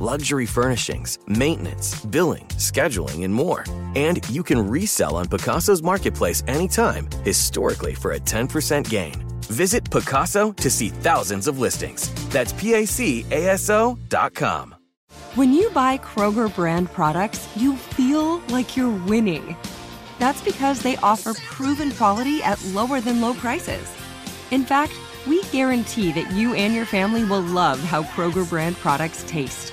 luxury furnishings, maintenance, billing, scheduling, and more. And you can resell on Pacaso's marketplace anytime, historically for a 10% gain. Visit Pacaso to see thousands of listings. That's dot com. When you buy Kroger brand products, you feel like you're winning. That's because they offer proven quality at lower than low prices. In fact, we guarantee that you and your family will love how Kroger brand products taste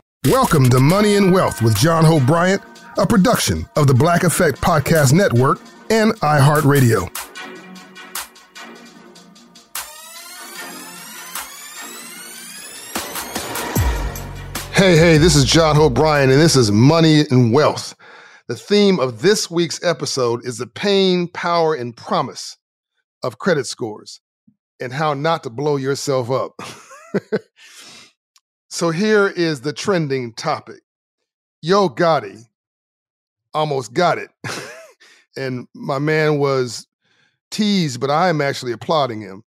Welcome to Money and Wealth with John Hope Bryant, a production of the Black Effect Podcast Network and iHeartRadio. Hey, hey, this is John Hope Bryant, and this is Money and Wealth. The theme of this week's episode is the pain, power, and promise of credit scores and how not to blow yourself up. So here is the trending topic. Yo Gotti almost got it. and my man was teased, but I am actually applauding him.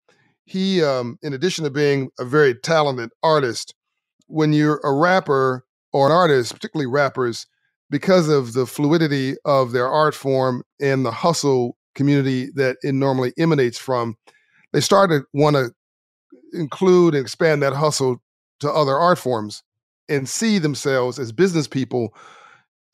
He, um, in addition to being a very talented artist, when you're a rapper or an artist, particularly rappers, because of the fluidity of their art form and the hustle community that it normally emanates from, they start to want to include and expand that hustle to other art forms and see themselves as business people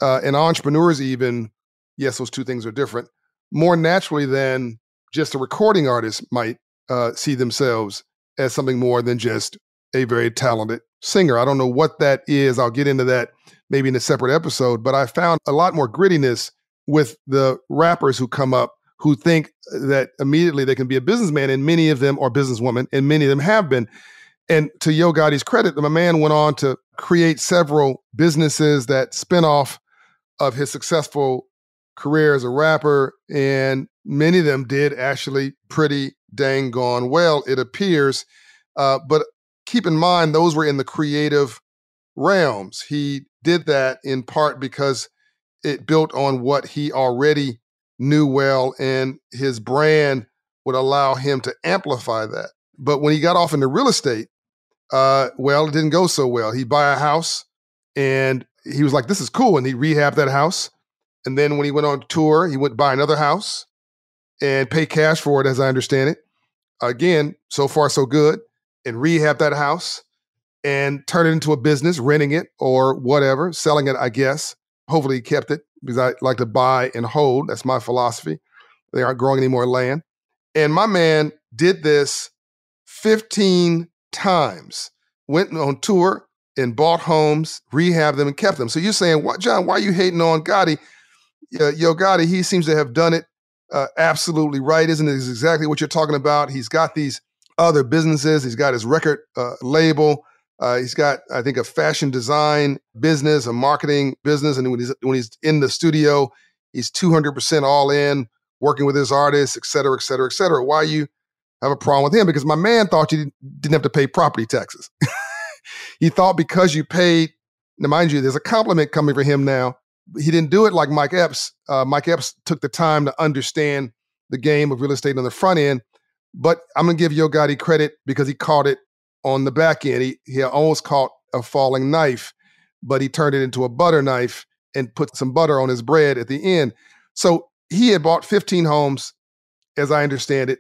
uh, and entrepreneurs even yes those two things are different more naturally than just a recording artist might uh, see themselves as something more than just a very talented singer. I don't know what that is i'll get into that maybe in a separate episode but i found a lot more grittiness with the rappers who come up who think that immediately they can be a businessman and many of them are businesswomen and many of them have been and to Yo Gotti's credit, the man went on to create several businesses that spin off of his successful career as a rapper, and many of them did actually pretty dang gone well, it appears. Uh, but keep in mind, those were in the creative realms. He did that in part because it built on what he already knew well, and his brand would allow him to amplify that. But when he got off into real estate, uh, well, it didn't go so well. He buy a house and he was like, this is cool. And he rehabbed that house. And then when he went on tour, he went buy another house and pay cash for it, as I understand it. Again, so far so good. And rehab that house and turn it into a business, renting it or whatever, selling it, I guess. Hopefully he kept it because I like to buy and hold. That's my philosophy. They aren't growing any more land. And my man did this 15 times, went on tour and bought homes, rehabbed them, and kept them. So you're saying, what, John, why are you hating on Gotti? Uh, Yo Gotti, he seems to have done it uh, absolutely right. Isn't it exactly what you're talking about? He's got these other businesses. He's got his record uh, label. Uh, he's got, I think, a fashion design business, a marketing business, and when he's when he's in the studio, He's 200% all in, working with his artists, et cetera, et cetera, et cetera. Why you have a problem with him? Because my man thought you didn't have to pay property taxes. he thought because you paid, now mind you, there's a compliment coming for him now. He didn't do it like Mike Epps. Uh, Mike Epps took the time to understand the game of real estate on the front end. But I'm gonna give Yo Gotti credit because he caught it on the back end. He he almost caught a falling knife, but he turned it into a butter knife and put some butter on his bread at the end. So he had bought 15 homes, as I understand it,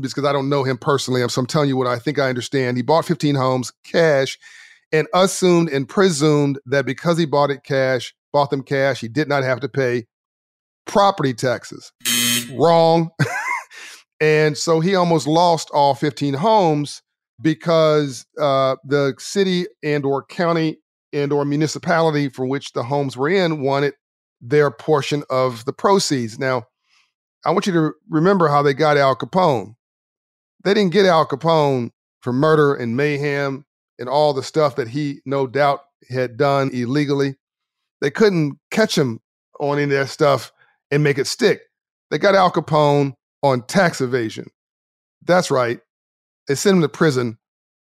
because I don't know him personally. So I'm telling you what I think I understand. He bought 15 homes cash and assumed and presumed that because he bought it cash, bought them cash, he did not have to pay property taxes. Wrong. and so he almost lost all 15 homes because uh, the city and or county and or municipality from which the homes were in wanted their portion of the proceeds. Now, I want you to remember how they got Al Capone. They didn't get Al Capone for murder and mayhem and all the stuff that he no doubt had done illegally. They couldn't catch him on any of that stuff and make it stick. They got Al Capone on tax evasion. That's right. They sent him to prison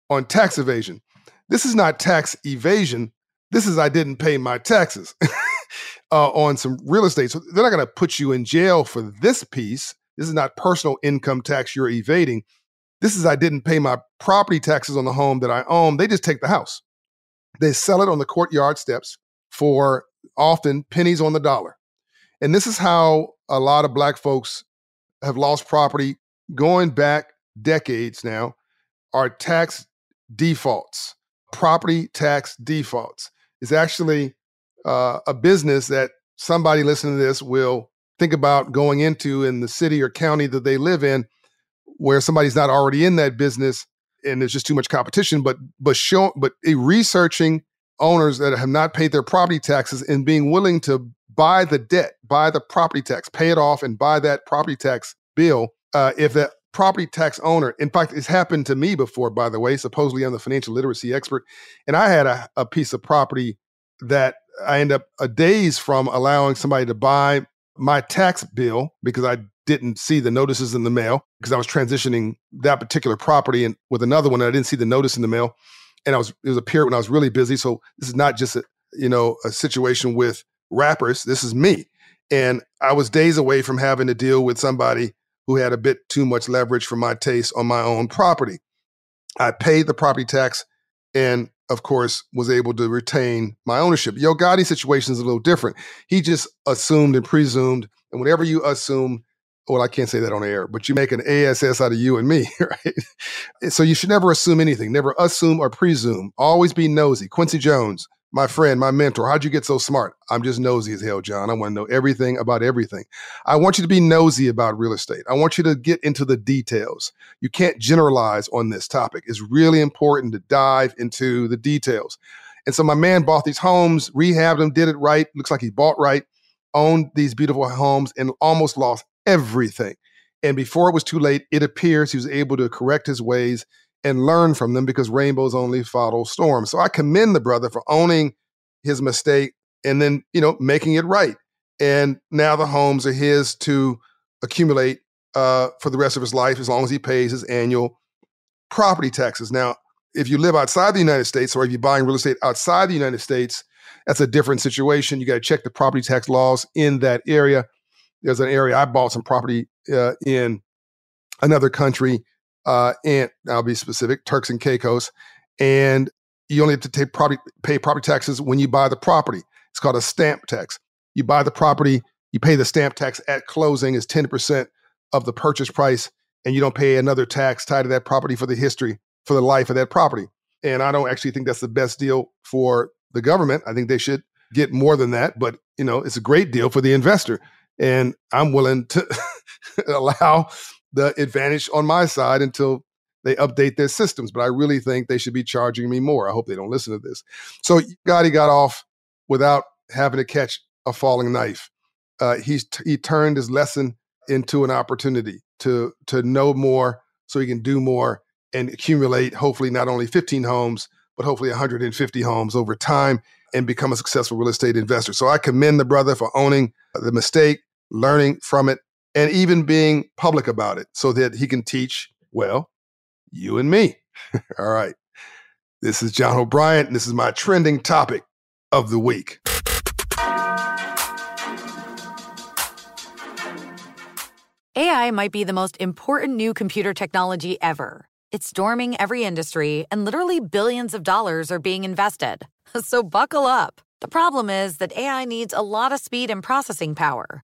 on tax evasion. This is not tax evasion. This is I didn't pay my taxes uh, on some real estate. So they're not going to put you in jail for this piece. This is not personal income tax you're evading. This is I didn't pay my property taxes on the home that I own. They just take the house. They sell it on the courtyard steps for often pennies on the dollar. And this is how a lot of black folks have lost property going back decades now are tax defaults, property tax defaults. Is actually uh, a business that somebody listening to this will think about going into in the city or county that they live in, where somebody's not already in that business and there's just too much competition. But but show but researching owners that have not paid their property taxes and being willing to buy the debt, buy the property tax, pay it off, and buy that property tax bill. Uh, if that property tax owner. In fact, it's happened to me before, by the way. Supposedly, I'm the financial literacy expert. And I had a, a piece of property that I end up a days from allowing somebody to buy my tax bill because I didn't see the notices in the mail because I was transitioning that particular property and with another one. And I didn't see the notice in the mail. And I was, it was a period when I was really busy. So this is not just a, you know, a situation with rappers. This is me. And I was days away from having to deal with somebody who had a bit too much leverage for my taste on my own property. I paid the property tax and of course was able to retain my ownership. Yo Gotti's situation is a little different. He just assumed and presumed, and whenever you assume, well, I can't say that on air, but you make an ASS out of you and me, right? So you should never assume anything. Never assume or presume. Always be nosy. Quincy Jones, my friend, my mentor. How'd you get so smart? I'm just nosy as hell, John. I want to know everything about everything. I want you to be nosy about real estate. I want you to get into the details. You can't generalize on this topic. It's really important to dive into the details. And so my man bought these homes, rehabbed them, did it right. Looks like he bought right, owned these beautiful homes, and almost lost everything. And before it was too late, it appears he was able to correct his ways and learn from them because rainbows only follow storms. So I commend the brother for owning his mistake and then, you know, making it right. And now the homes are his to accumulate uh, for the rest of his life as long as he pays his annual property taxes. Now, if you live outside the United States or if you're buying real estate outside the United States, that's a different situation. You got to check the property tax laws in that area. There's an area I bought some property uh, in another country uh, and I'll be specific, Turks and Caicos, and you only have to take property, pay property taxes when you buy the property. It's called a stamp tax. You buy the property, you pay the stamp tax at closing is 10% of the purchase price, and you don't pay another tax tied to that property for the history, for the life of that property. And I don't actually think that's the best deal for the government. I think they should get more than that, but you know, it's a great deal for the investor. And I'm willing to allow the advantage on my side until they update their systems. But I really think they should be charging me more. I hope they don't listen to this. So Gotti got off without having to catch a falling knife. Uh, he's he turned his lesson into an opportunity to to know more, so he can do more and accumulate. Hopefully, not only 15 homes, but hopefully 150 homes over time. and become a successful real estate investor. So I commend the brother for owning the mistake, learning from it, and even being public about it so that he can teach, well, you and me. All right. This is John Hope Bryant, and this is my trending topic of the week. AI might be the most important new computer technology ever. It's storming every industry, and literally billions of dollars are being invested. So buckle up. The problem is that AI needs a lot of speed and processing power.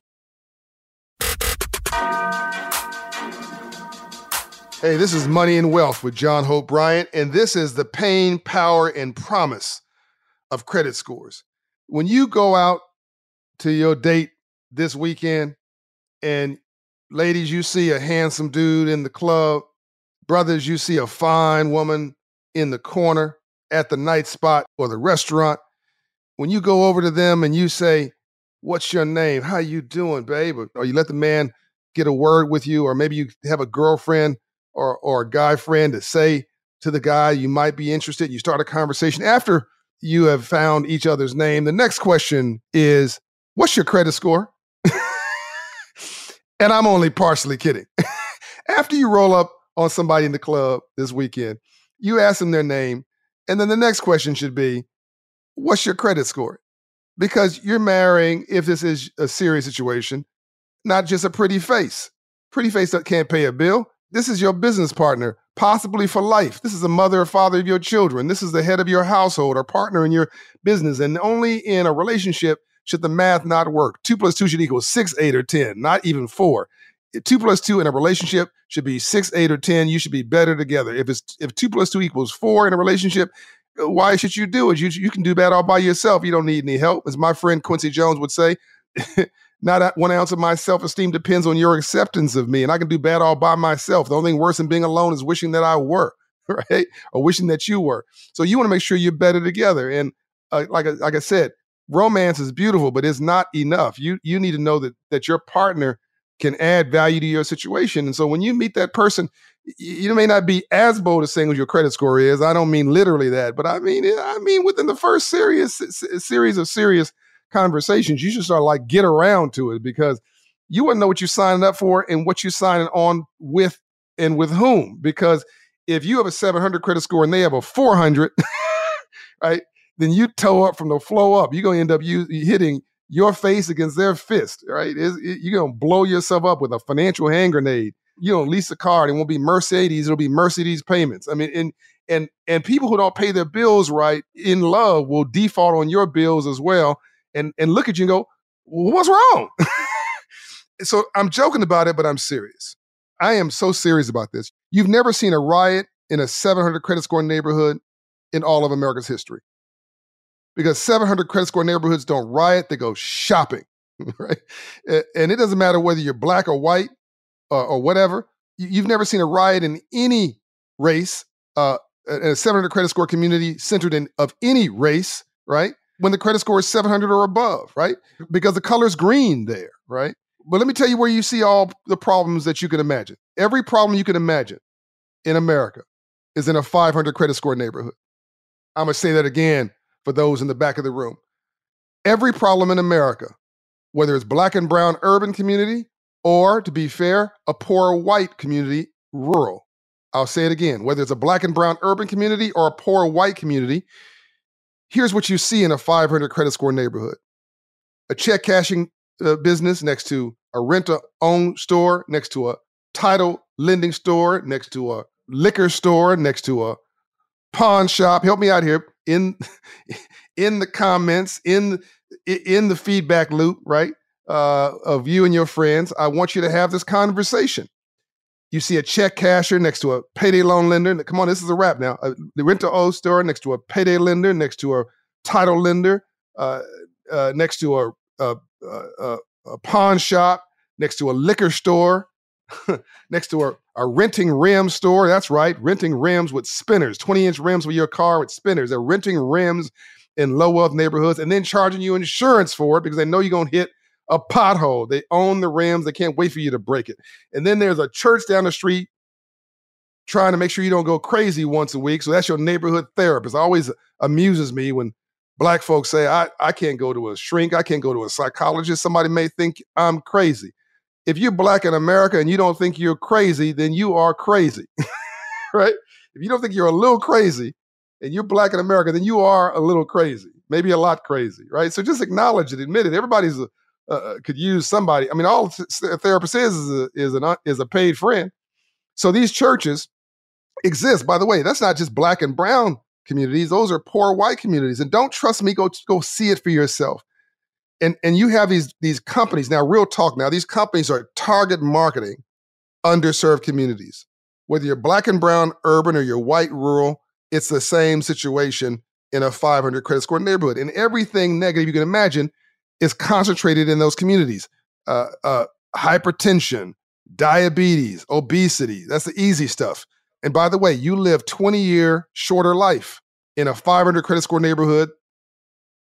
Hey, this is Money and Wealth with John Hope Bryant, and this is the pain, power, and promise of credit scores. When you go out to your date this weekend, and ladies, you see a handsome dude in the club, brothers, you see a fine woman in the corner at the night spot or the restaurant, when you go over to them and you say, "What's your name? How you doing, babe?" or you let the man get a word with you, or maybe you have a girlfriend or or a guy friend to say to the guy you might be interested. You start a conversation after you have found each other's name. The next question is, "What's your credit score?" and I'm only partially kidding. after you roll up on somebody in the club this weekend, you ask them their name, and then the next question should be, "What's your credit score?" Because you're marrying, if this is a serious situation, not just a pretty face. Pretty face that can't pay a bill. This is your business partner, possibly for life. This is the mother or father of your children. This is the head of your household or partner in your business. And only in a relationship should the math not work. Two plus two should equal six, eight, or 10, not even four. Two plus two in a relationship should be six, eight, or 10. You should be better together. If it's if two plus two equals four in a relationship, why should you do it? You you can do that all by yourself. You don't need any help, as my friend Quincy Jones would say. Not one ounce of my self esteem depends on your acceptance of me, and I can do bad all by myself. The only thing worse than being alone is wishing that I were, right, or wishing that you were. So you want to make sure you're better together. And uh, like like I said, romance is beautiful, but it's not enough. You you need to know that that your partner can add value to your situation. And so when you meet that person, you may not be as bold as saying what your credit score is. I don't mean literally that, but I mean I mean within the first serious series of serious conversations, you should start like get around to it because you wouldn't know what you're signing up for and what you're signing on with and with whom. Because if you have a 700 credit score and they have a 400, right, then you toe up from the flow up. You're gonna end up hitting your face against their fist, right? It, you're gonna blow yourself up with a financial hand grenade. You know, lease a car. It won't be Mercedes. It'll be Mercedes payments. I mean, and and and people who don't pay their bills right in love will default on your bills as well and and look at you and go, what's wrong? so I'm joking about it, but I'm serious. I am so serious about this. You've never seen a riot in a 700 credit score neighborhood in all of America's history. Because 700 credit score neighborhoods don't riot, they go shopping, right? And it doesn't matter whether you're black or white uh, or whatever. You've never seen a riot in any race, uh, in a 700 credit score community centered in of any race, right? when the credit score is 700 or above, right? Because the color's green there, right? But let me tell you where you see all the problems that you can imagine. Every problem you can imagine in America is in a 500 credit score neighborhood. I'm going to say that again for those in the back of the room. Every problem in America, whether it's black and brown urban community or, to be fair, a poor white community, rural. I'll say it again, whether it's a black and brown urban community or a poor white community, Here's what you see in a 500 credit score neighborhood a check cashing uh, business next to a rent to own store, next to a title lending store, next to a liquor store, next to a pawn shop. Help me out here in in the comments, in in the feedback loop, right? Uh, of you and your friends. I want you to have this conversation. You see a check casher next to a payday loan lender. Come on, this is a wrap now. Uh, the rent to store next to a payday lender, next to a title lender, uh, uh, next to a, a, a, a, pawn shop, next to a liquor store, next to a, a renting rim store. That's right, renting rims with spinners, 20 inch rims for your car with spinners. They're renting rims in low wealth neighborhoods and then charging you insurance for it because they know you're going to hit a pothole. They own the rims. They can't wait for you to break it. And then there's a church down the street trying to make sure you don't go crazy once a week. So that's your neighborhood therapist. It always amuses me when black folks say, I, I can't go to a shrink. I can't go to a psychologist. Somebody may think I'm crazy. If you're black in America and you don't think you're crazy, then you are crazy, right? If you don't think you're a little crazy and you're black in America, then you are a little crazy, maybe a lot crazy, right? So just acknowledge it, admit it. Everybody's a, uh, uh, could use somebody. I mean, all a therapist is is a, is, an, is a paid friend. So these churches exist. By the way, that's not just black and brown communities; those are poor white communities. And don't trust me; go go see it for yourself. And and you have these these companies now. Real talk. Now these companies are target marketing underserved communities. Whether you're black and brown, urban, or you're white, rural, it's the same situation in a 500 credit score neighborhood. And everything negative you can imagine is concentrated in those communities. Uh, uh, hypertension, diabetes, obesity. That's the easy stuff. And by the way, you live 20 year shorter life in a 500 credit score neighborhood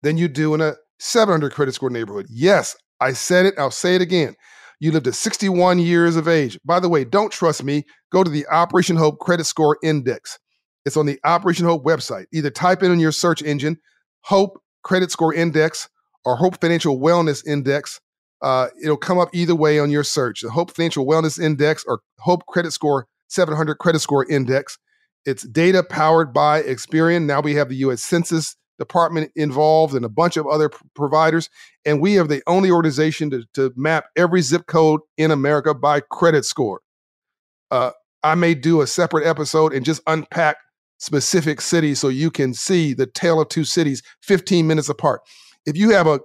than you do in a 700 credit score neighborhood. Yes, I said it. I'll say it again. You lived to 61 years of age. By the way, don't trust me. Go to the Operation Hope Credit Score Index. It's on the Operation Hope website. Either type in on your search engine Hope Credit Score Index or Hope Financial Wellness Index. Uh, it'll come up either way on your search. The Hope Financial Wellness Index or Hope Credit Score 700 Credit Score Index. It's data powered by Experian. Now we have the U.S. Census Department involved and a bunch of other p- providers. And we are the only organization to, to map every zip code in America by credit score. Uh, I may do a separate episode and just unpack specific cities so you can see the tale of two cities 15 minutes apart if you have a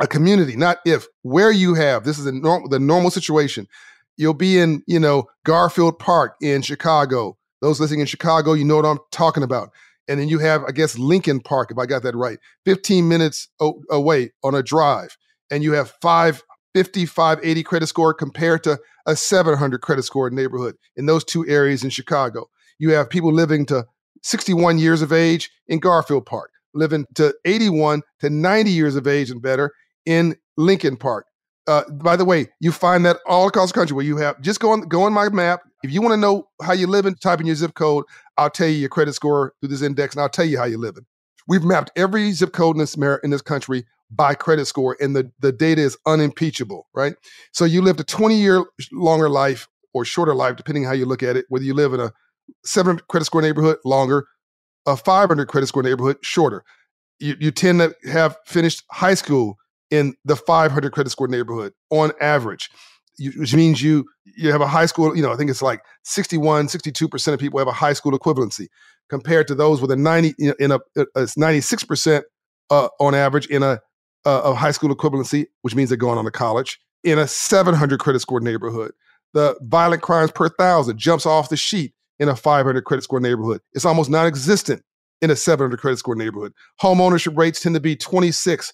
a community, not if, where you have, this is a norm, the normal situation. You'll be in, you know, Garfield Park in Chicago. Those listening in Chicago, you know what I'm talking about. And then you have, I guess, Lincoln Park, if I got that right, 15 minutes o- away on a drive. And you have 550, 580 credit score compared to a 700 credit score neighborhood in those two areas in Chicago. You have people living to 61 years of age in Garfield Park, living to 81 to 90 years of age and better in Lincoln Park. Uh, by the way, you find that all across the country where you have just go on go on my map. If you want to know how you're living, type in your zip code, I'll tell you your credit score through this index, and I'll tell you how you're living. We've mapped every zip code in this in this country by credit score, and the, the data is unimpeachable, right? So you lived a 20 year longer life or shorter life, depending how you look at it, whether you live in a seven credit score neighborhood, longer, a 500 credit score neighborhood, shorter. You, you tend to have finished high school in the 500 credit score neighborhood on average, you, which means you you have a high school, you know, I think it's like 61, 62% of people have a high school equivalency compared to those with a 90 in a, a 96% uh, on average in a, a high school equivalency, which means they're going on to college in a 700 credit score neighborhood. The violent crimes per thousand jumps off the sheet in a 500 credit score neighborhood. It's almost non-existent in a 700 credit score neighborhood. Home ownership rates tend to be 26,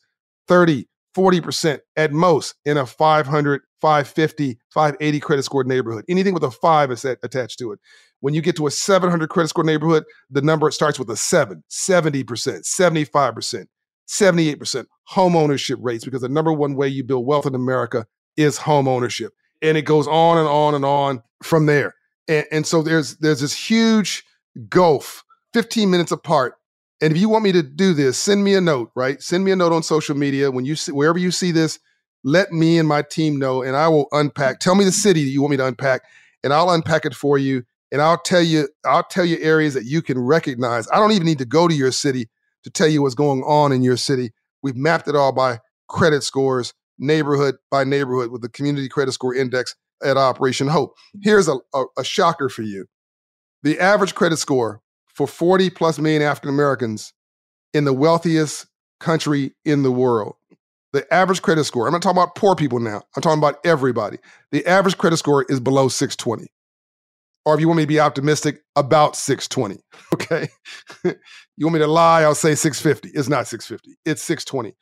30, 40% at most in a 500, 550, 580 credit score neighborhood. Anything with a five is attached to it. When you get to a 700 credit score neighborhood, the number starts with a seven, 70%, 75%, 78% home ownership rates because the number one way you build wealth in America is home ownership. And it goes on and on and on from there. And, and so there's there's this huge gulf, 15 minutes apart and if you want me to do this, send me a note, right? Send me a note on social media. When you see, wherever you see this, let me and my team know, and I will unpack. Tell me the city that you want me to unpack, and I'll unpack it for you. And I'll tell you, I'll tell you areas that you can recognize. I don't even need to go to your city to tell you what's going on in your city. We've mapped it all by credit scores, neighborhood by neighborhood, with the Community Credit Score Index at Operation Hope. Here's a, a, a shocker for you: the average credit score for 40 plus million African Americans in the wealthiest country in the world. The average credit score, I'm not talking about poor people now, I'm talking about everybody. The average credit score is below 620. Or if you want me to be optimistic, about 620. Okay. you want me to lie, I'll say 650. It's not 650, it's 620.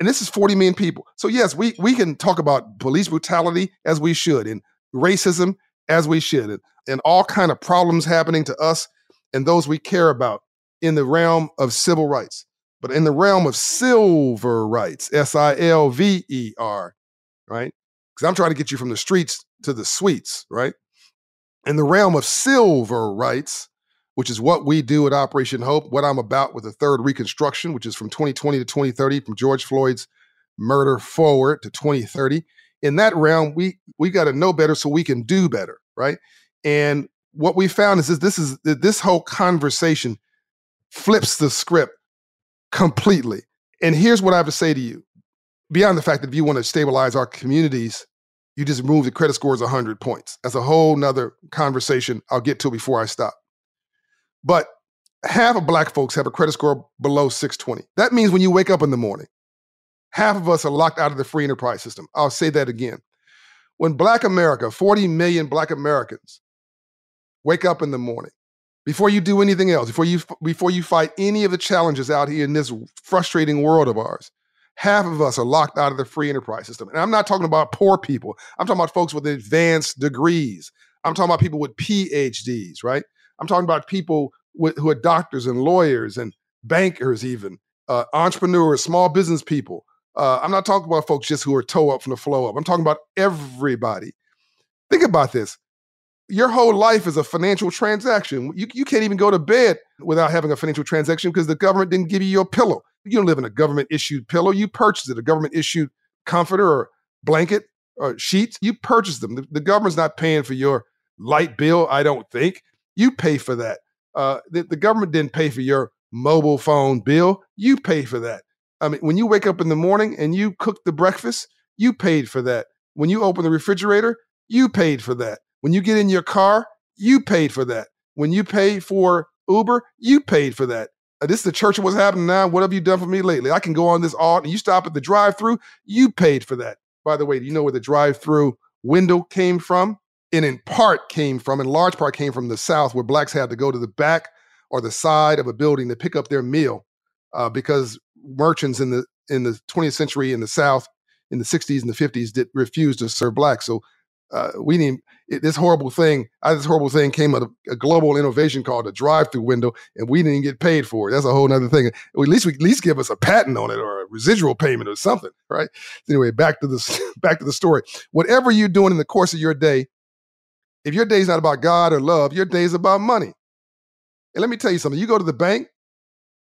And this is 40 million people. So, yes, we, we can talk about police brutality as we should, and racism as we should, and, and all kind of problems happening to us and those we care about in the realm of civil rights, but in the realm of silver rights, S I L V E R, right? Because I'm trying to get you from the streets to the suites, right? In the realm of silver rights, which is what we do at Operation Hope, what I'm about with the third reconstruction, which is from 2020 to 2030, from George Floyd's murder forward to 2030. In that realm, we we got to know better so we can do better, right? And what we found is this, this is this whole conversation flips the script completely. And here's what I have to say to you. Beyond the fact that if you want to stabilize our communities, you just move the credit scores 100 points. That's a whole nother conversation I'll get to before I stop. But half of black folks have a credit score below 620. That means when you wake up in the morning, half of us are locked out of the free enterprise system. I'll say that again. When black America, 40 million black Americans, Wake up in the morning before you do anything else, before you before you fight any of the challenges out here in this frustrating world of ours. Half of us are locked out of the free enterprise system. And I'm not talking about poor people. I'm talking about folks with advanced degrees. I'm talking about people with PhDs, right? I'm talking about people with, who are doctors and lawyers and bankers, even uh, entrepreneurs, small business people. Uh, I'm not talking about folks just who are toe up from the flow up. I'm talking about everybody. Think about this your whole life is a financial transaction. You, you can't even go to bed without having a financial transaction because the government didn't give you your pillow. You don't live in a government issued pillow. You purchased it, a government issued comforter or blanket or sheets. You purchased them. The, the, government's not paying for your light bill, I don't think. You pay for that. Uh, the, the government didn't pay for your mobile phone bill. You pay for that. I mean, when you wake up in the morning and you cook the breakfast, you paid for that. When you open the refrigerator, you paid for that. When you get in your car, you paid for that. When you pay for Uber, you paid for that. Uh, this is the church of what's happening now. What have you done for me lately? I can go on this all, and you stop at the drive-through, you paid for that. By the way, do you know where the drive-through window came from? And in part came from, in large part came from the South, where blacks had to go to the back or the side of a building to pick up their meal uh, because merchants in the in the 20th century in the South in the 60s and the 50s did refuse to serve blacks. So uh, we need it, this horrible thing. Uh, this horrible thing came out of a global innovation called a drive-through window, and we didn't get paid for it. That's a whole other thing. At least we at least give us a patent on it or a residual payment or something, right? Anyway, back to the back to the story. Whatever you're doing in the course of your day, if your day is not about God or love, your day is about money. And let me tell you something. You go to the bank,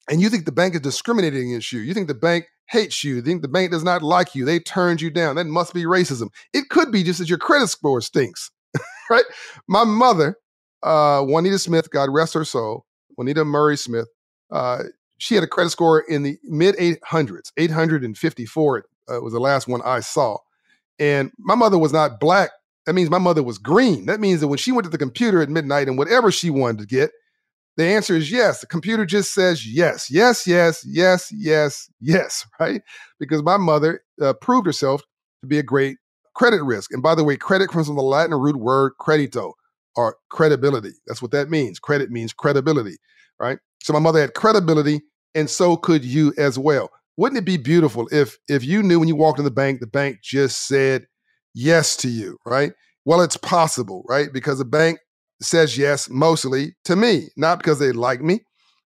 and you think the bank is discriminating against you. You think the bank hates you. You think the bank does not like you. They turned you down. That must be racism. It could be just that your credit score stinks, right? My mother, uh, Juanita Smith, God rest her soul, Juanita Murray Smith, uh, she had a credit score in the mid 800s, 854 uh, was the last one I saw. And my mother was not black. That means my mother was green. That means that when she went to the computer at midnight and whatever she wanted to get, the answer is yes. The computer just says yes, yes, yes, yes, yes, yes, right? Because my mother uh, proved herself to be a great credit risk. And by the way, credit comes from the Latin root word credito or credibility. That's what that means. Credit means credibility, right? So my mother had credibility, and so could you as well. Wouldn't it be beautiful if if you knew when you walked in the bank, the bank just said yes to you, right? Well, it's possible, right? Because a bank says yes mostly to me, not because they like me,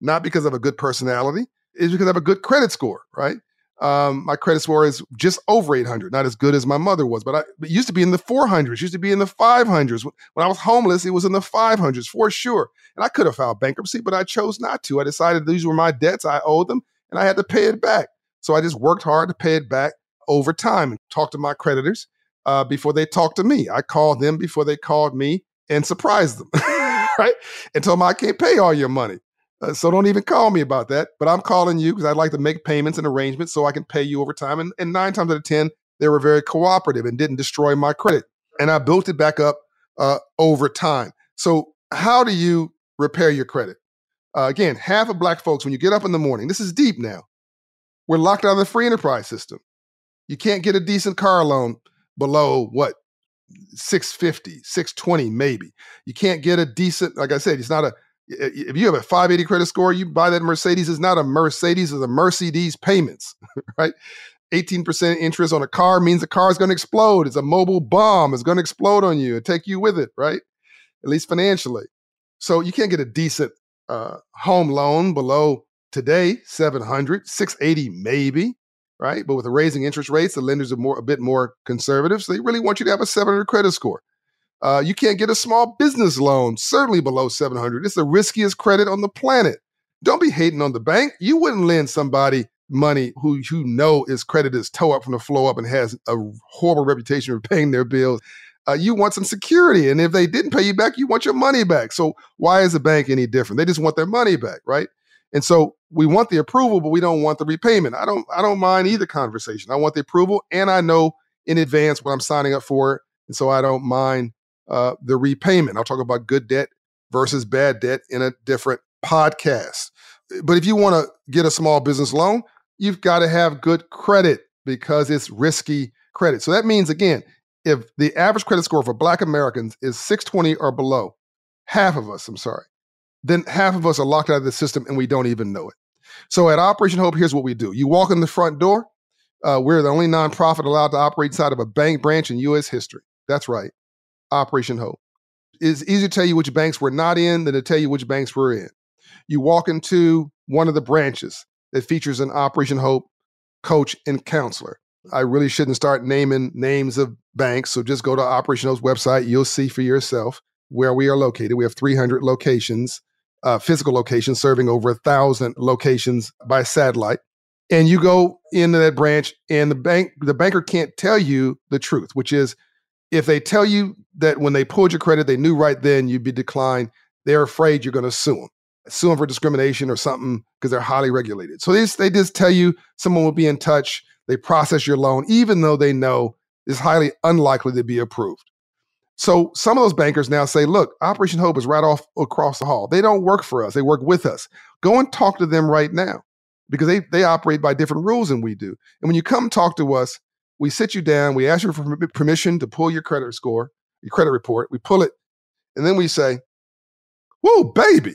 not because of a good personality. It's because I have a good credit score, right? Um, my credit score is just over 800, not as good as my mother was, but I it used to be in the 400s, used to be in the 500s. When I was homeless, it was in the 500s for sure. And I could have filed bankruptcy, but I chose not to. I decided these were my debts, I owed them, and I had to pay it back. So I just worked hard to pay it back over time and talked to my creditors uh, before they talked to me. I called them before they called me and surprised them, right? And told them I can't pay all your money. Uh, so don't even call me about that. But I'm calling you because I'd like to make payments and arrangements so I can pay you over time. And, and nine times out of 10, they were very cooperative and didn't destroy my credit. And I built it back up uh, over time. So, how do you repair your credit? Uh, again, half of black folks, when you get up in the morning, this is deep now, we're locked out of the free enterprise system. You can't get a decent car loan below what 650, 620 maybe. You can't get a decent, like I said, it's not a if you have a 580 credit score, you buy that Mercedes, it's not a Mercedes, it's a Mercedes payments, right? 18% interest on a car means the car is going to explode. It's a mobile bomb. It's going to explode on you and take you with it, right? At least financially. So you can't get a decent uh, home loan below today 700, 680 maybe right? But with the raising interest rates, the lenders are more a bit more conservative. So they really want you to have a 700 credit score. Uh, you can't get a small business loan, certainly below 700. It's the riskiest credit on the planet. Don't be hating on the bank. You wouldn't lend somebody money who you know is credit is toe up from the flow up and has a horrible reputation for paying their bills. Uh, you want some security. And if they didn't pay you back, you want your money back. So why is the bank any different? They just want their money back, right? And so we want the approval, but we don't want the repayment. I don't I don't mind either conversation. I want the approval and I know in advance what I'm signing up for. And so I don't mind uh, the repayment. I'll talk about good debt versus bad debt in a different podcast. But if you want to get a small business loan, you've got to have good credit because it's risky credit. So that means again, if the average credit score for black Americans is 620 or below, half of us, I'm sorry, then half of us are locked out of the system and we don't even know it. So at Operation Hope, here's what we do. You walk in the front door. Uh, we're the only nonprofit allowed to operate inside of a bank branch in U.S. history. That's right, Operation Hope. It's easier to tell you which banks we're not in than to tell you which banks we're in. You walk into one of the branches that features an Operation Hope coach and counselor. I really shouldn't start naming names of banks, so just go to Operation Hope's website. You'll see for yourself where we are located. We have 300 locations uh, physical locations, serving over a thousand locations by satellite. And you go into that branch, and the bank, the banker can't tell you the truth, which is if they tell you that when they pulled your credit, they knew right then you'd be declined, they're afraid you're going to sue them, sue them for discrimination or something because they're highly regulated. So they, they just tell you someone will be in touch. They process your loan, even though they know it's highly unlikely to be approved. So some of those bankers now say, look, Operation Hope is right off across the hall. They don't work for us, they work with us. Go and talk to them right now because they, they operate by different rules than we do. And when you come talk to us, we sit you down, we ask you for permission to pull your credit score, your credit report, we pull it, and then we say, Whoa, baby,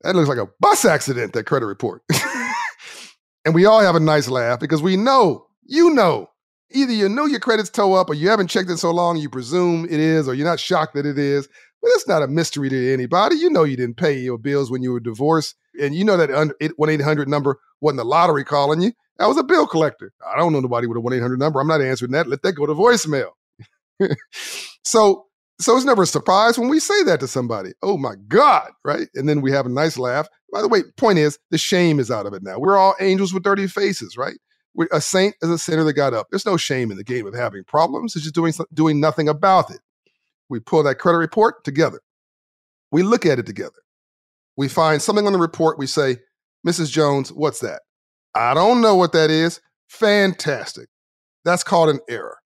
that looks like a bus accident, that credit report. and we all have a nice laugh because we know, you know, either you know your credit's toe up or you haven't checked it so long, you presume it is, or you're not shocked that it is. But it's not a mystery to anybody. You know you didn't pay your bills when you were divorced. And you know that 1 800 number wasn't the lottery calling you. That was a bill collector. I don't know nobody with a 1 800 number. I'm not answering that. Let that go to voicemail. so so it's never a surprise when we say that to somebody. Oh my God, right? And then we have a nice laugh. By the way, point is the shame is out of it now. We're all angels with dirty faces, right? A saint is a sinner that got up. There's no shame in the game of having problems. It's just doing doing nothing about it. We pull that credit report together. We look at it together. We find something on the report. We say, Mrs. Jones, what's that? I don't know what that is. Fantastic. That's called an error.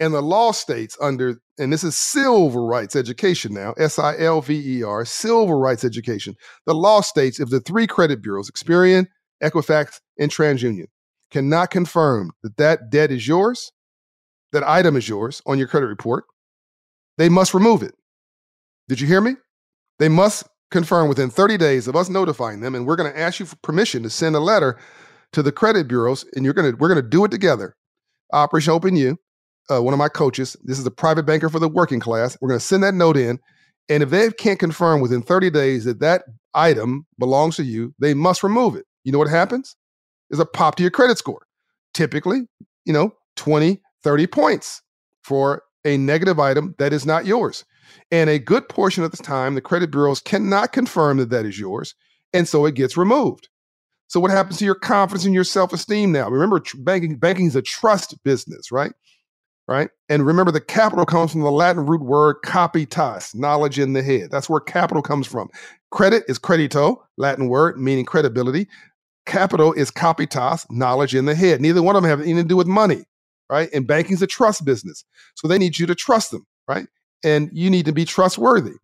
And the law states under, and this is civil rights education now, S I L V E R, civil rights education. The law states if the three credit bureaus, Experian, Equifax, and TransUnion, cannot confirm that that debt is yours, that item is yours on your credit report, they must remove it. Did you hear me? They must confirm within 30 days of us notifying them, and we're going to ask you for permission to send a letter to the credit bureaus, and you're going to we're going to do it together. Operation Hope You uh, one of my coaches. This is a private banker for the working class. We're going to send that note in. And if they can't confirm within 30 days that that item belongs to you, they must remove it. You know what happens? There's a pop to your credit score. Typically, you know, 20, 30 points for a negative item that is not yours. And a good portion of the time, the credit bureaus cannot confirm that that is yours. And so it gets removed. So what happens to your confidence and your self-esteem now? Remember, banking banking is a trust business, right? right? And remember, the capital comes from the Latin root word capitas, knowledge in the head. That's where capital comes from. Credit is credito, Latin word meaning credibility. Capital is capitas, knowledge in the head. Neither one of them have anything to do with money, right? And banking is a trust business. So they need you to trust them, right? And you need to be trustworthy.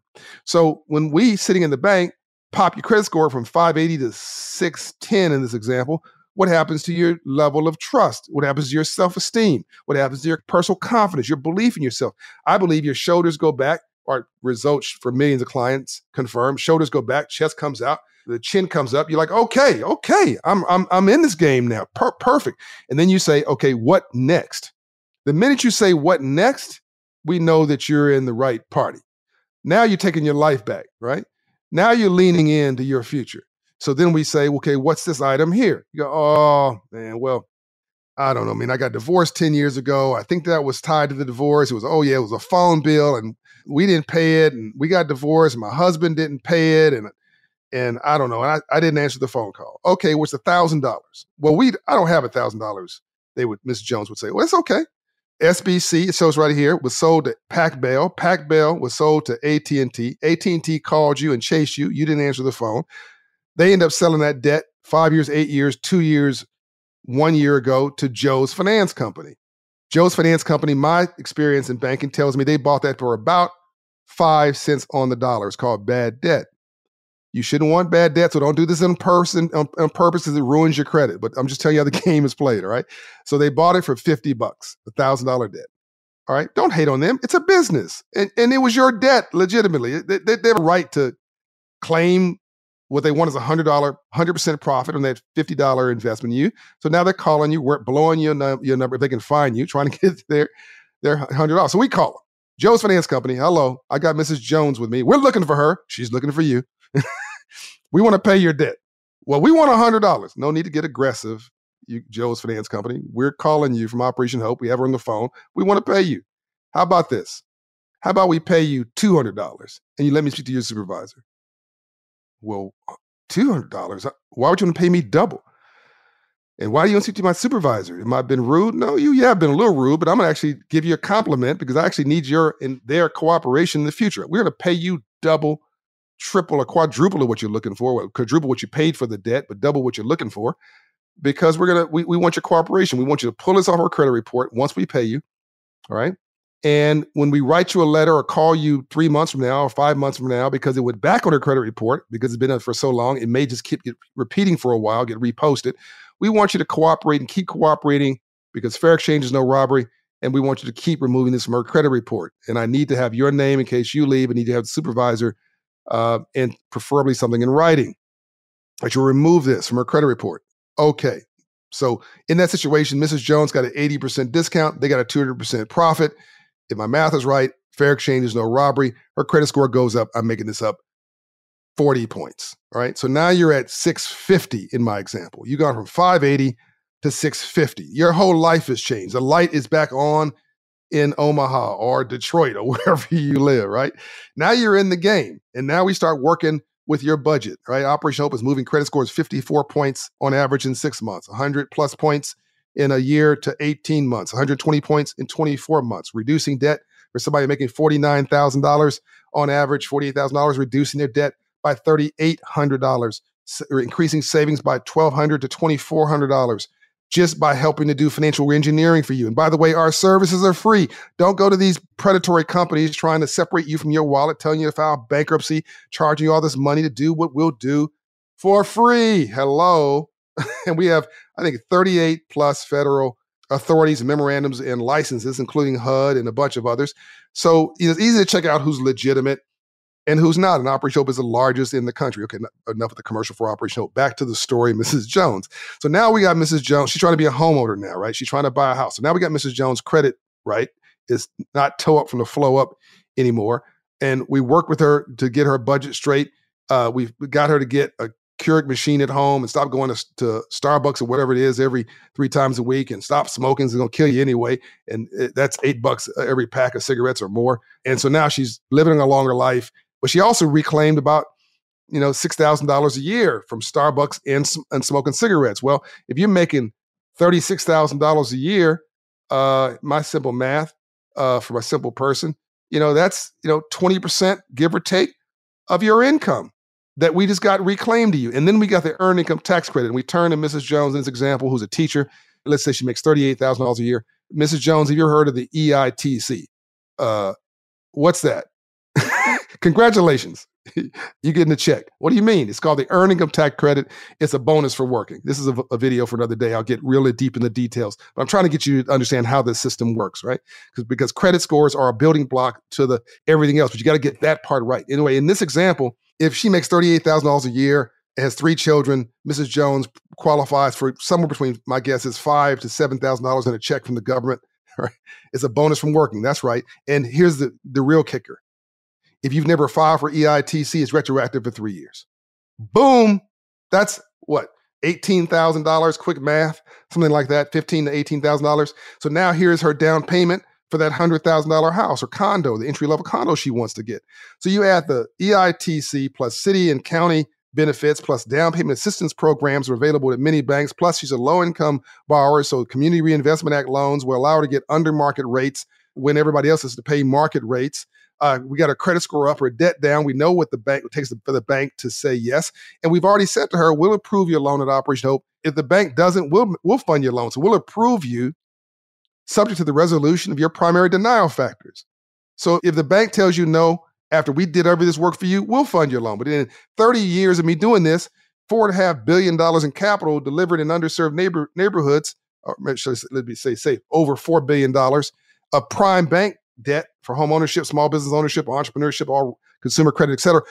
So when we sitting in the bank pop your credit score from 580 to 610 in this example, what happens to your level of trust? What happens to your self esteem? What happens to your personal confidence, your belief in yourself? I believe your shoulders go back, or results for millions of clients confirm. Shoulders go back, chest comes out, the chin comes up. You're like, okay, okay, I'm I'm I'm in this game now. Per- perfect. And then you say, okay, what next? The minute you say what next, we know that you're in the right party. Now you're taking your life back, right? Now you're leaning into your future. So then we say, okay, what's this item here? You go, oh man, well, I don't know. I mean, I got divorced 10 years ago. I think that was tied to the divorce. It was, oh yeah, it was a phone bill and we didn't pay it and we got divorced. My husband didn't pay it. And and I don't know. I, I didn't answer the phone call. Okay, what's a thousand dollars? Well, we I don't have a thousand dollars. They would Miss Jones would say, Well, it's okay. SBC, it shows right here, was sold to Pac Bell. Pac Bell was sold to AT&T. AT&T called you and chased you. You didn't answer the phone. They end up selling that debt five years, eight years, two years, one year ago to Joe's Finance Company. Joe's Finance Company, my experience in banking tells me they bought that for about five cents on the dollar. It's called bad debt. You shouldn't want bad debt, so don't do this in person on, on purpose because it ruins your credit. But I'm just telling you how the game is played, all right? So they bought it for 50 bucks, a thousand dollar debt. All right. Don't hate on them. It's a business. And, and it was your debt legitimately. They, they, they have a right to claim what they want is a hundred dollar, hundred percent profit on that fifty dollar investment in you. So now they're calling you, we're blowing your your number. If they can find you, trying to get their their hundred dollars. So we call them. Joe's Finance Company. Hello, I got Mrs. Jones with me. We're looking for her. She's looking for you. we want to pay your debt. Well, we want a hundred dollars. No need to get aggressive. You, Joe's Finance Company. We're calling you from Operation Hope. We have her on the phone. We want to pay you. How about this? How about we pay you two hundred dollars and you let me speak to your supervisor? Well, $200. Uh, why would you want to pay me double? And why do you want to speak to my supervisor? Am I been rude? No, you yeah, I've been a little rude, but I'm gonna actually give you a compliment because I actually need your and their cooperation in the future. We're gonna pay you double, triple, or quadruple of what you're looking for, quadruple what you paid for the debt, but double what you're looking for. Because we're gonna we, we want your cooperation. We want you to pull us off our credit report once we pay you. All right. And when we write you a letter or call you three months from now or five months from now, because it went back on your credit report because it's been up for so long, it may just keep repeating for a while, get reposted. We want you to cooperate and keep cooperating because fair exchange is no robbery. And we want you to keep removing this from our credit report. And I need to have your name in case you leave. I need to have the supervisor uh, and preferably something in writing. that you'll remove this from her credit report. Okay. So in that situation, Mrs. Jones got an 80% discount. They got a 200% profit. If my math is right, fair exchange is no robbery. Her credit score goes up. I'm making this up 40 points. All right. So now you're at 650 in my example. You gone from 580 to 650. Your whole life has changed. The light is back on in Omaha or Detroit or wherever you live, right? Now you're in the game. And now we start working with your budget, right? Operation Hope is moving credit scores 54 points on average in six months, 100 plus points in a year to 18 months, 120 points in 24 months, reducing debt for somebody making $49,000 on average, $48,000, reducing their debt by $3,800, increasing savings by 1,200 to $2,400 just by helping to do financial reengineering for you. And by the way, our services are free. Don't go to these predatory companies trying to separate you from your wallet, telling you to file bankruptcy, charging you all this money to do what we'll do for free. Hello. and we have, I think, 38 plus federal authorities, memorandums, and licenses, including HUD and a bunch of others. So it's easy to check out who's legitimate and who's not. And Operation Hope is the largest in the country. Okay, enough of the commercial for Operation Hope. Back to the story, Mrs. Jones. So now we got Mrs. Jones. She's trying to be a homeowner now, right? She's trying to buy a house. So now we got Mrs. Jones' credit, right? Is not toe up from the flow up anymore. And we worked with her to get her budget straight. Uh, we got her to get a Keurig machine at home and stop going to, to, Starbucks or whatever it is every three times a week and stop smoking. It's going to kill you anyway. And it, that's eight bucks uh, every pack of cigarettes or more. And so now she's living a longer life but she also reclaimed about you know six thousand dollars a year from Starbucks and and smoking cigarettes. Well, if you're making thirty six thousand dollars a year, uh, my simple math uh, for a simple person, you know that's you know twenty percent give or take of your income that we just got reclaimed to you. And then we got the earned income tax credit. And we turn to Mrs. Jones in this example, who's a teacher. Let's say she makes $38,000 a year. Mrs. Jones, have you ever heard of the EITC? Uh, what's that? Congratulations. You're getting a check. What do you mean? It's called the earned income tax credit. It's a bonus for working. This is a, a, video for another day. I'll get really deep in the details, but I'm trying to get you to understand how this system works, right? Because because credit scores are a building block to the everything else, but you got to get that part right. Anyway, in this example, if she makes thirty-eight thousand dollars a year, has three children, Mrs. Jones qualifies for somewhere between my guess is five to seven thousand dollars in a check from the government. Right? It's a bonus from working. That's right. And here's the the real kicker if you've never filed for EITC, it's retroactive for three years. Boom. That's what, $18,000, quick math, something like that, $15 to $18,000. So now here's her down payment for that $100,000 house or condo, the entry level condo she wants to get. So you add the EITC plus city and county benefits plus down payment assistance programs are available at many banks. Plus, she's a low income borrower, so Community Reinvestment Act loans will allow her to get under market rates when everybody else has to pay market rates. Uh, we got a credit score up or debt down. We know what the bank it takes for the bank to say yes, and we've already said to her, "We'll approve your loan at Operation Hope. If the bank doesn't, we'll we'll fund your loan. So we'll approve you, subject to the resolution of your primary denial factors. So if the bank tells you no after we did every this work for you, we'll fund your loan. But in 30 years of me doing this, four and a half billion dollars in capital delivered in underserved neighbor neighborhoods, or let me say say over four billion dollars a prime bank debt for home ownership, small business ownership, entrepreneurship, all consumer credit, et cetera.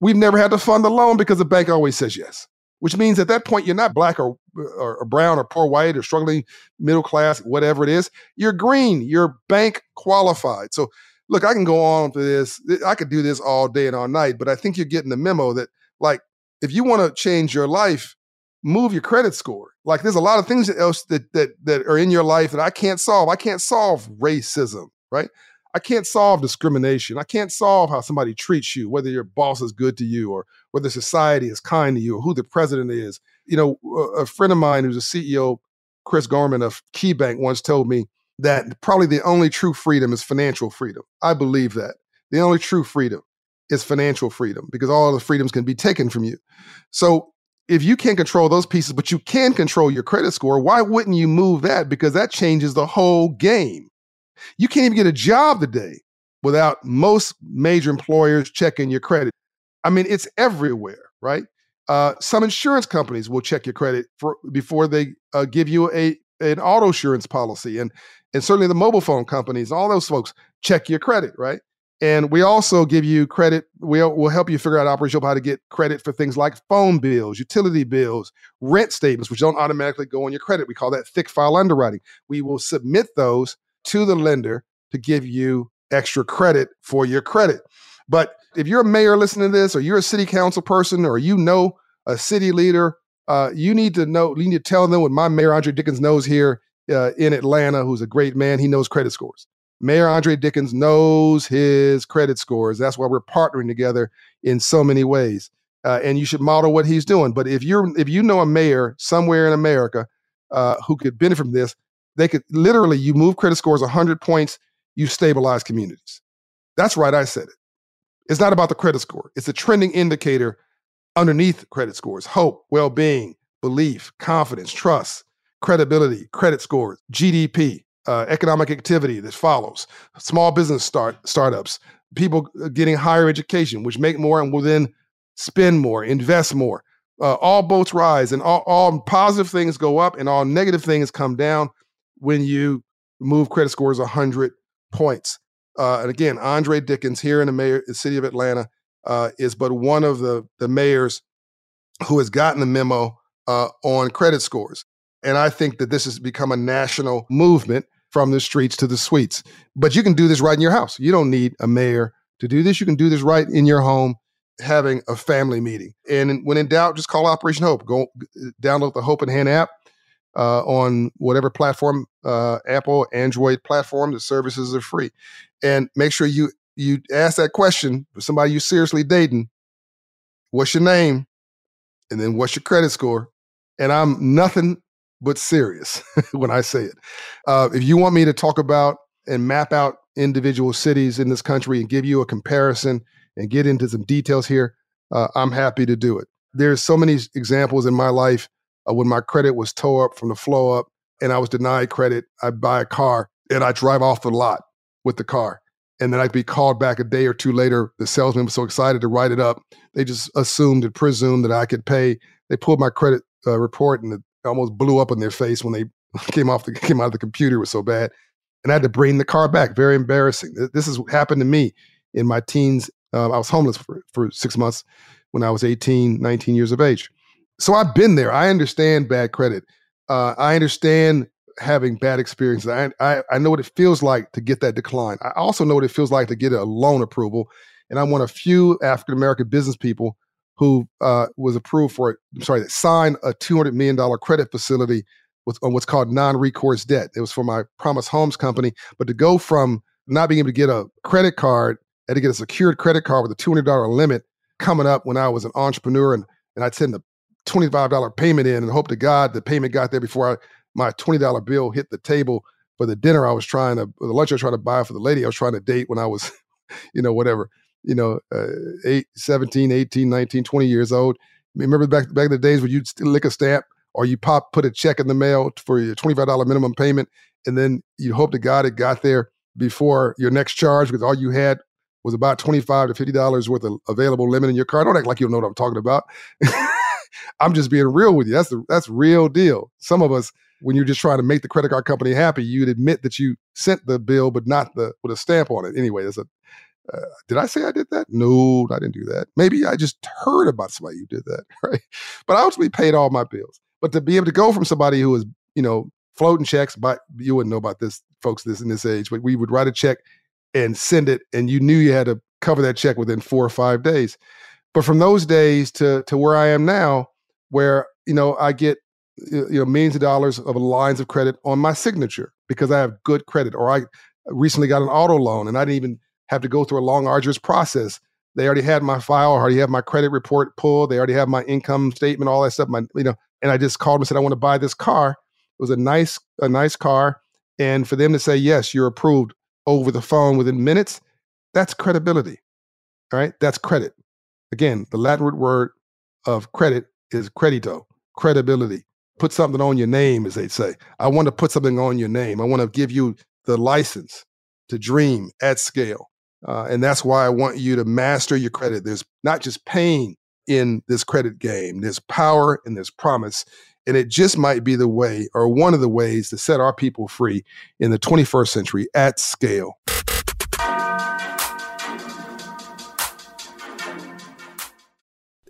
We've never had to fund the loan because the bank always says yes, which means at that point, you're not black or, or, or brown or poor white or struggling middle class, whatever it is. You're green, you're bank qualified. So, look, I can go on for this. I could do this all day and all night, but I think you're getting the memo that, like, if you want to change your life, move your credit score. Like, there's a lot of things else that that that are in your life that I can't solve. I can't solve racism, right? I can't solve discrimination. I can't solve how somebody treats you, whether your boss is good to you or whether society is kind to you or who the president is. You know, a friend of mine who's a CEO, Chris Gorman of KeyBank, once told me that probably the only true freedom is financial freedom. I believe that. The only true freedom is financial freedom because all the freedoms can be taken from you. So if you can't control those pieces, but you can control your credit score, why wouldn't you move that? Because that changes the whole game. You can't even get a job today without most major employers checking your credit. I mean, it's everywhere, right? Uh, some insurance companies will check your credit for before they uh, give you a an auto insurance policy, and and certainly the mobile phone companies, all those folks check your credit, right? And we also give you credit. We'll, help you figure out Operation how to get credit for things like phone bills, utility bills, rent statements, which don't automatically go on your credit. We call that thick file underwriting. We will submit those to the lender to give you extra credit for your credit. But if you're a mayor listening to this, or you're a city council person, or you know a city leader, uh, you need to know, you need to tell them what my mayor Andre Dickens knows here uh, in Atlanta, who's a great man. He knows credit scores. Mayor Andre Dickens knows his credit scores. That's why we're partnering together in so many ways. Uh, and you should model what he's doing. But if you're if you know a mayor somewhere in America uh, who could benefit from this, they could literally you move credit scores 100 points, you stabilize communities. That's right, I said it. It's not about the credit score. It's a trending indicator underneath credit scores: hope, well-being, belief, confidence, trust, credibility, credit scores, GDP, uh, economic activity that follows, small business start startups, people uh, getting higher education, which make more and will then spend more, invest more. Uh, all boats rise, and all, all positive things go up, and all negative things come down when you move credit scores 100 points. Uh, and again, Andre Dickens here in the mayor, the city of Atlanta, uh, is but one of the the mayors who has gotten the memo uh, on credit scores. And I think that this has become a national movement from the streets to the suites. But you can do this right in your house. You don't need a mayor to do this. You can do this right in your home, having a family meeting. And when in doubt, just call Operation Hope. Go download the Hope and Hand app uh, on whatever platform, uh, Apple, Android platform. The services are free. And make sure you you ask that question for somebody you seriously dating. What's your name? And then what's your credit score? And I'm nothing but serious when I say it. Uh, if you want me to talk about and map out individual cities in this country and give you a comparison and get into some details here, uh, I'm happy to do it. There's so many examples in my life uh, when my credit was tore up from the flow up and I was denied credit. I buy a car and I drive off the lot with the car. And then I'd be called back a day or two later. The salesman was so excited to write it up. They just assumed and presumed that I could pay. They pulled my credit uh, report and it almost blew up in their face when they came off the came out of the computer. It was so bad, and I had to bring the car back. Very embarrassing. This has happened to me in my teens. Uh, I was homeless for, for six months when I was 18, 19 years of age. So I've been there. I understand bad credit. Uh, I understand having bad experiences. I, I, I know what it feels like to get that decline. I also know what it feels like to get a loan approval. And I'm one of a few African American business people who uh, was approved for, it. I'm sorry, that signed a $200 million credit facility with, on what's called non recourse debt. It was for my Promise Homes company. But to go from not being able to get a credit card, I had to get a secured credit card with a $200 limit coming up when I was an entrepreneur and, and I'd send a $25 payment in and hope to God the payment got there before I, my $20 bill hit the table for the dinner I was trying to, the lunch I was trying to buy for the lady I was trying to date when I was, you know, whatever you know, uh, eight, 17, 18, 19, 20 years old. Remember back back in the days when you'd lick a stamp or you pop put a check in the mail for your $25 minimum payment and then you hope to God it got there before your next charge because all you had was about 25 to $50 worth of available limit in your car. Don't act like you know what I'm talking about. I'm just being real with you. That's the that's real deal. Some of us, when you're just trying to make the credit card company happy, you'd admit that you sent the bill, but not the with a stamp on it. Anyway, that's a uh, did I say I did that? No, I didn't do that. Maybe I just heard about somebody who did that, right? But I ultimately paid all my bills. But to be able to go from somebody who was, you know, floating checks, but you wouldn't know about this, folks, this in this age, but we would write a check and send it, and you knew you had to cover that check within four or five days. But from those days to to where I am now, where you know I get you know millions of dollars of lines of credit on my signature because I have good credit, or I recently got an auto loan and I didn't even have to go through a long, arduous process. They already had my file, already have my credit report pulled. They already have my income statement, all that stuff. My, you know, and I just called and said, I want to buy this car. It was a nice, a nice car. And for them to say, yes, you're approved over the phone within minutes, that's credibility. All right. That's credit. Again, the Latin word of credit is credito, credibility. Put something on your name, as they say. I want to put something on your name. I want to give you the license to dream at scale. Uh, and that's why I want you to master your credit. There's not just pain in this credit game, there's power and there's promise. And it just might be the way or one of the ways to set our people free in the 21st century at scale.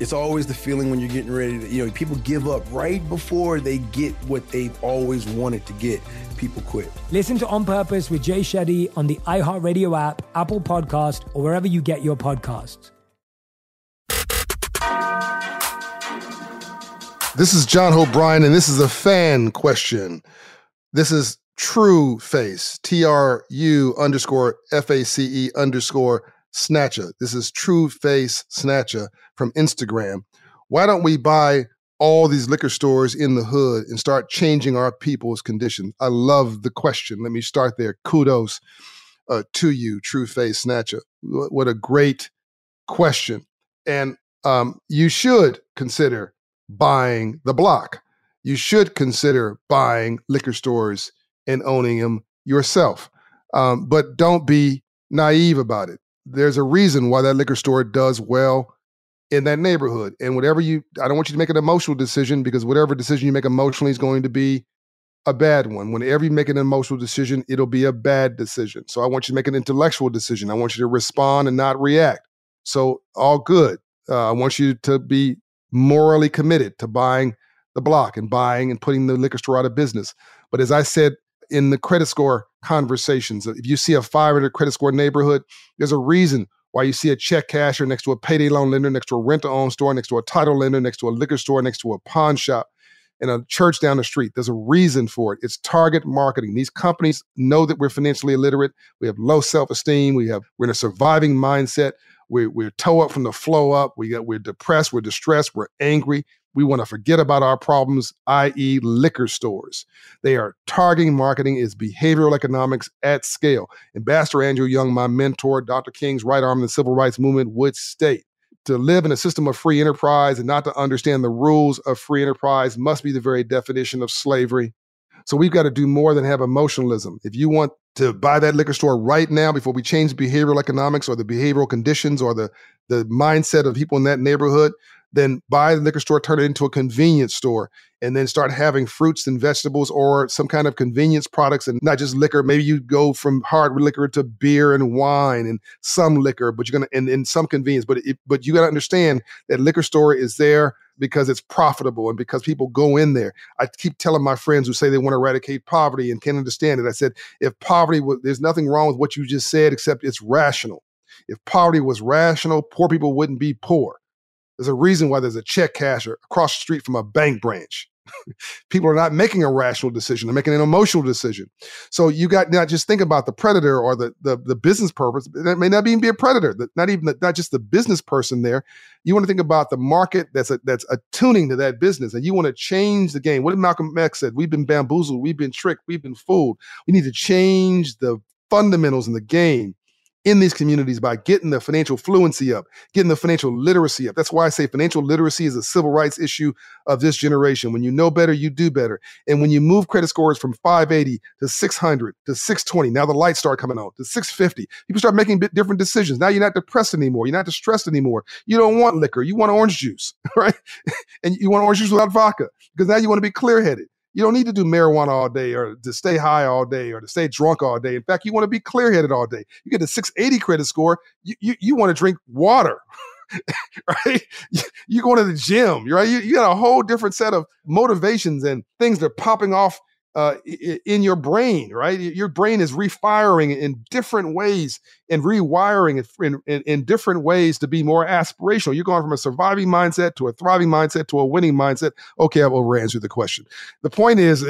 It's always the feeling when you're getting ready to, you know, people give up right before they get what they've always wanted to get. People quit. Listen to On Purpose with Jay Shetty on the iHeartRadio app, Apple Podcast, or wherever you get your podcasts. This is John Hope Bryant, and this is a fan question. This is True Face, T R U underscore F A C E underscore Snatcher. This is True Face Snatcher from Instagram. Why don't we buy all these liquor stores in the hood and start changing our people's condition? I love the question. Let me start there. Kudos uh, to you, True Face Snatcher. What a great question. And um, you should consider buying the block. You should consider buying liquor stores and owning them yourself. Um, but don't be naive about it. There's a reason why that liquor store does well in that neighborhood. And whatever you, I don't want you to make an emotional decision because whatever decision you make emotionally is going to be a bad one. Whenever you make an emotional decision, it'll be a bad decision. So I want you to make an intellectual decision. I want you to respond and not react. So all good. Uh, I want you to be morally committed to buying the block and buying and putting the liquor store out of business. But as I said in the credit score conversations, if you see a 500 credit score neighborhood, there's a reason why you see a check casher next to a payday loan lender, next to a rent to store, next to a title lender, next to a liquor store, next to a pawn shop, and a church down the street. There's a reason for it. It's target marketing. These companies know that we're financially illiterate. We have low self esteem. We have we're in a surviving mindset. We're, we're toe up from the flow up. We got, we're depressed. We're distressed. We're angry. We want to forget about our problems, i.e., liquor stores. They are targeting marketing is behavioral economics at scale. Ambassador Andrew Young, my mentor, Dr. King's right arm in the civil rights movement, would state to live in a system of free enterprise and not to understand the rules of free enterprise must be the very definition of slavery. So we've got to do more than have emotionalism. If you want to buy that liquor store right now before we change behavioral economics or the behavioral conditions or the the mindset of people in that neighborhood, then buy the liquor store, turn it into a convenience store, and then start having fruits and vegetables or some kind of convenience products and not just liquor. Maybe you go from hard liquor to beer and wine and some liquor, but you're gonna and, and some convenience. But it, but you got to understand that liquor store is there because it's profitable and because people go in there. I keep telling my friends who say they want to eradicate poverty and can't understand it. I said, if poverty was, there's nothing wrong with what you just said, except it's rational. If poverty was rational, poor people wouldn't be poor. There's a reason why there's a check casher across the street from a bank branch. people are not making a rational decision they're making an emotional decision. So you got not just think about the predator or the the, the business purpose that may not even be a predator not even not just the business person there. You want to think about the market that's a, that's attuning to that business and you want to change the game. What did malcolm x said? We've been bamboozled we've been tricked we've been fooled. We need to change the fundamentals in the game in these communities by getting the financial fluency up, getting the financial literacy up. That's why I say financial literacy is a civil rights issue of this generation. When you know better, you do better. And when you move credit scores from 580 to 600 to 620, now the lights start coming on to 650, people start making different decisions. Now you're not depressed anymore. You're not distressed anymore. You don't want liquor. You want orange juice, right? and you want orange juice without vodka because now you want to be clear headed. You don't need to do marijuana all day or to stay high all day or to stay drunk all day. In fact, you want to be clear headed all day. You get a 680 credit score, you, you, you want to drink water. right? You, are going to the gym, right? You, you got a whole different set of motivations and things that are popping off uh, in your brain, right? Your brain is refiring in different ways and rewiring in, in, in, different ways to be more aspirational. You're going from a surviving mindset to a thriving mindset to a winning mindset. Okay, I've over answered the question. The point is,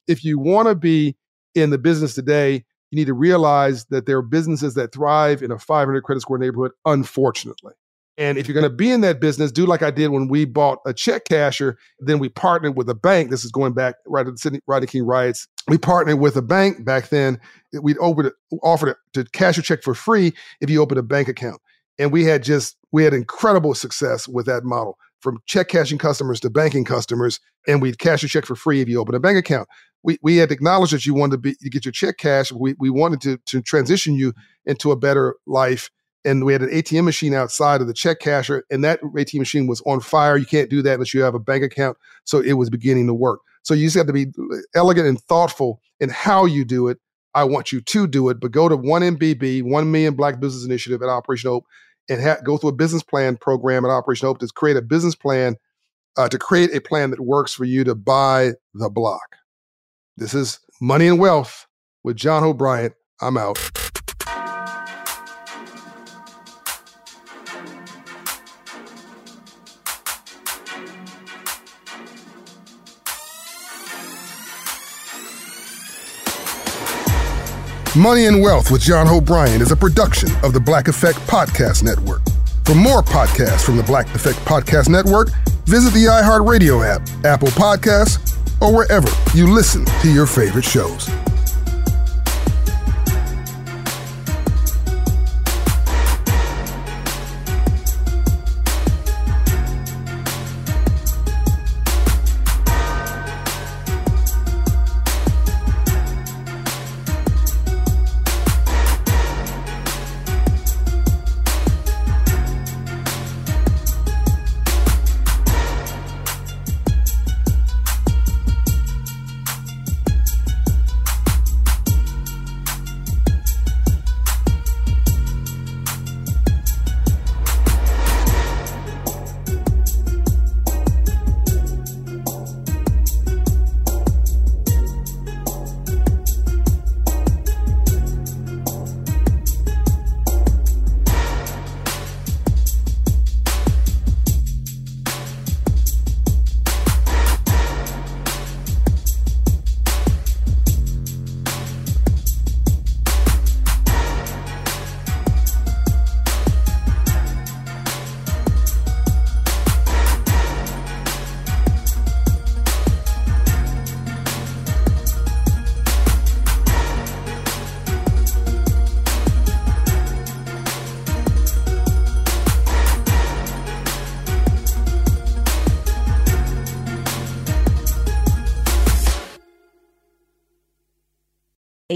if you want to be in the business today, you need to realize that there are businesses that thrive in a 500 credit score neighborhood, unfortunately. And if you're going to be in that business, do like I did when we bought a check casher. Then we partnered with a bank. This is going back right to the Sidney Rodney King riots. We partnered with a bank back then. We'd offered offered to cash your check for free if you open a bank account. And we had just we had incredible success with that model from check cashing customers to banking customers. And we'd cash your check for free if you open a bank account. We, we had acknowledged that you wanted to be to get your check cash. We, we wanted to, to transition you into a better life and we had an ATM machine outside of the check casher, and that ATM machine was on fire. You can't do that unless you have a bank account. So it was beginning to work. So you just have to be elegant and thoughtful in how you do it. I want you to do it, but go to 1MBB, 1 Million Black Business Initiative at Operation Hope, and ha- go through a business plan program at Operation Hope to create a business plan, uh, to create a plan that works for you to buy the block. This is Money and Wealth with John Hope Bryant. I'm out. Money and Wealth with John Bryant is a production of the Black Effect Podcast Network. For more podcasts from the Black Effect Podcast Network, visit the iHeartRadio app, Apple Podcasts, or wherever you listen to your favorite shows.